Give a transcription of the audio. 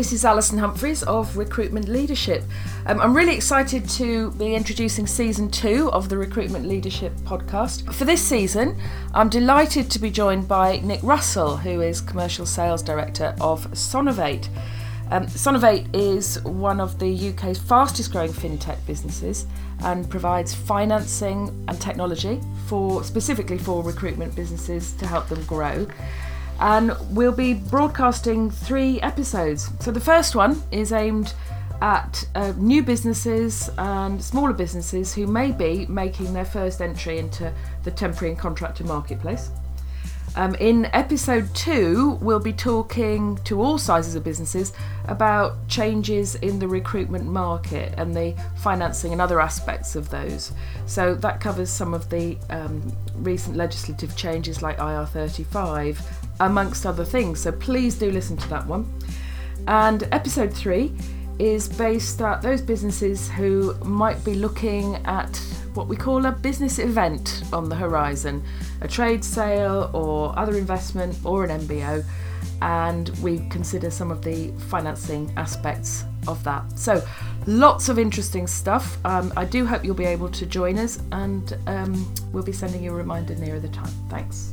this is Alison Humphries of Recruitment Leadership. Um, I'm really excited to be introducing season two of the Recruitment Leadership podcast. For this season, I'm delighted to be joined by Nick Russell, who is Commercial Sales Director of Sonovate. Um, Sonovate is one of the UK's fastest growing fintech businesses and provides financing and technology for specifically for recruitment businesses to help them grow and we'll be broadcasting three episodes. So the first one is aimed at uh, new businesses and smaller businesses who may be making their first entry into the temporary and contractor marketplace. Um, in episode two, we'll be talking to all sizes of businesses about changes in the recruitment market and the financing and other aspects of those. So that covers some of the um, recent legislative changes like IR35 amongst other things. So please do listen to that one. And episode three is based at those businesses who might be looking at what we call a business event on the horizon a trade sale or other investment or an MBO. And we consider some of the financing aspects of that. So, lots of interesting stuff. Um, I do hope you'll be able to join us, and um, we'll be sending you a reminder nearer the time. Thanks.